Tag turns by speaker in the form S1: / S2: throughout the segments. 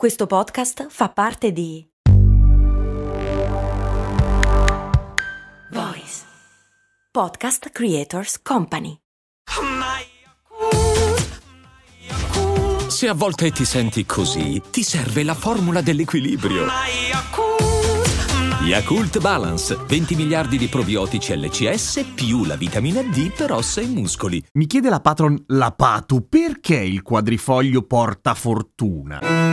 S1: Questo podcast fa parte di Voice Podcast Creators Company.
S2: Se a volte ti senti così, ti serve la formula dell'equilibrio. Yakult Balance, 20 miliardi di probiotici LCS più la vitamina D per ossa e muscoli.
S3: Mi chiede la patron La Patu perché il quadrifoglio porta fortuna.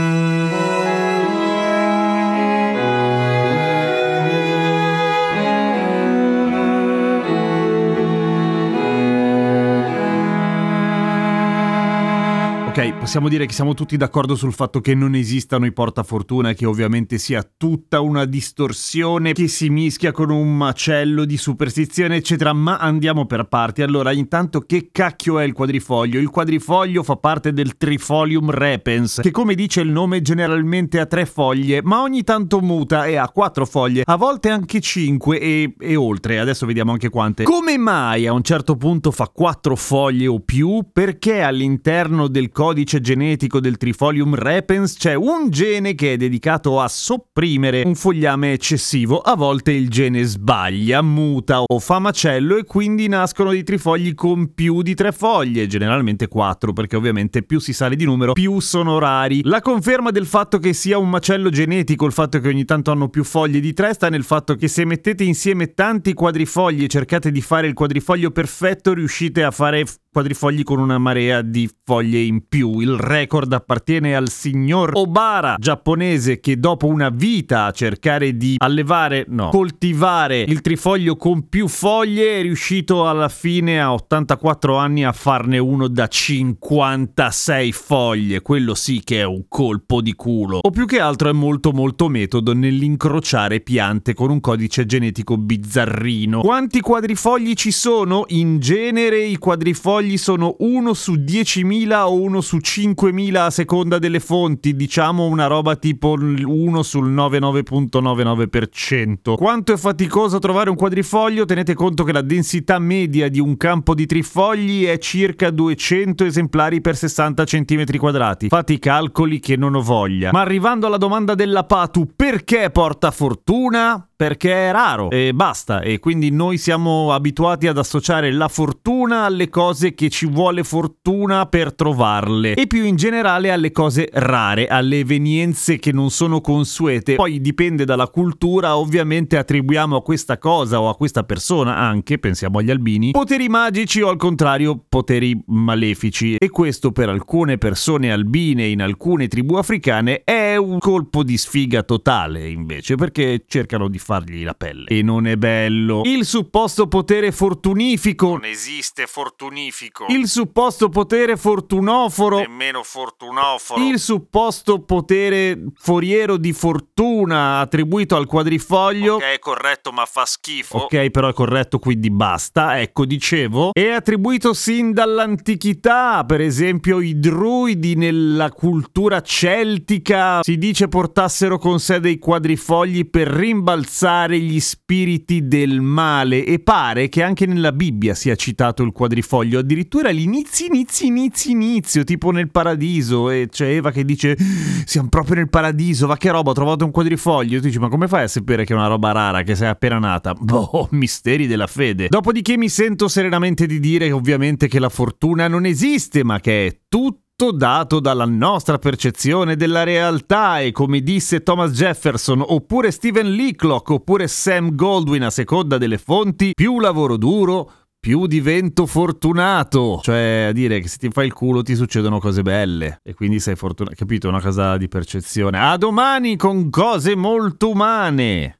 S3: Ok, possiamo dire che siamo tutti d'accordo sul fatto che non esistano i portafortuna e che ovviamente sia tutta una distorsione che si mischia con un macello di superstizione, eccetera, ma andiamo per parti. Allora, intanto che cacchio è il quadrifoglio? Il quadrifoglio fa parte del Trifolium repens, che come dice il nome generalmente ha tre foglie, ma ogni tanto muta e ha quattro foglie, a volte anche cinque e, e oltre, adesso vediamo anche quante. Come mai a un certo punto fa quattro foglie o più? Perché all'interno del codice genetico del Trifolium repens c'è un gene che è dedicato a sopprimere un fogliame eccessivo. A volte il gene sbaglia, muta o fa macello e quindi nascono dei trifogli con più di tre foglie, generalmente quattro, perché ovviamente più si sale di numero, più sono rari. La conferma del fatto che sia un macello genetico, il fatto che ogni tanto hanno più foglie di tre, sta nel fatto che se mettete insieme tanti quadrifogli e cercate di fare il quadrifoglio perfetto, riuscite a fare quadrifogli con una marea di foglie in più. Il record appartiene al signor Obara, giapponese, che dopo una vita a cercare di allevare, no, coltivare il trifoglio con più foglie è riuscito alla fine a 84 anni a farne uno da 56 foglie. Quello sì che è un colpo di culo. O più che altro è molto molto metodo nell'incrociare piante con un codice genetico bizzarrino. Quanti quadrifogli ci sono? In genere i quadrifogli sono uno su 10.000 o uno su 5.000 a seconda delle fonti, diciamo una roba tipo 1 sul 99.99%. Quanto è faticoso trovare un quadrifoglio? Tenete conto che la densità media di un campo di trifogli è circa 200 esemplari per 60 cm quadrati. Fate i calcoli che non ho voglia. Ma arrivando alla domanda della Patu, perché porta fortuna? Perché è raro e basta e quindi noi siamo abituati ad associare la fortuna alle cose che ci vuole fortuna per trovarle e più in generale alle cose rare, alle evenienze che non sono consuete. Poi dipende dalla cultura, ovviamente attribuiamo a questa cosa o a questa persona anche, pensiamo agli albini, poteri magici o al contrario poteri malefici e questo per alcune persone albine in alcune tribù africane è un colpo di sfiga totale invece perché cercano di fargli la pelle. E non è bello. Il supposto potere fortunifico.
S4: Non esiste fortunifico.
S3: Il supposto potere fortunoforo.
S4: Nemmeno fortunoforo.
S3: Il supposto potere foriero di fortuna attribuito al quadrifoglio.
S4: Ok, è corretto, ma fa schifo.
S3: Ok, però è corretto, quindi basta. Ecco, dicevo. È attribuito sin dall'antichità. Per esempio, i druidi nella cultura celtica si dice portassero con sé dei quadrifogli per rimbalzare gli spiriti del male. E pare che anche nella Bibbia sia citato il quadrifoglio. Addirittura l'inizio, inizio, inizio, inizio, tipo nel paradiso. E c'è Eva che dice: Siamo proprio nel paradiso. Va che roba, ho trovato un quadrifoglio. Tu dici: Ma come fai a sapere che è una roba rara, che sei appena nata? Boh, misteri della fede. Dopodiché mi sento serenamente di dire, ovviamente, che la fortuna non esiste, ma che è tutto dato dalla nostra percezione della realtà e come disse Thomas Jefferson oppure Stephen Leacock oppure Sam Goldwyn a seconda delle fonti, più lavoro duro, più divento fortunato. Cioè, a dire che se ti fai il culo ti succedono cose belle. E quindi sei fortunato. Capito? Una cosa di percezione. A domani con cose molto umane.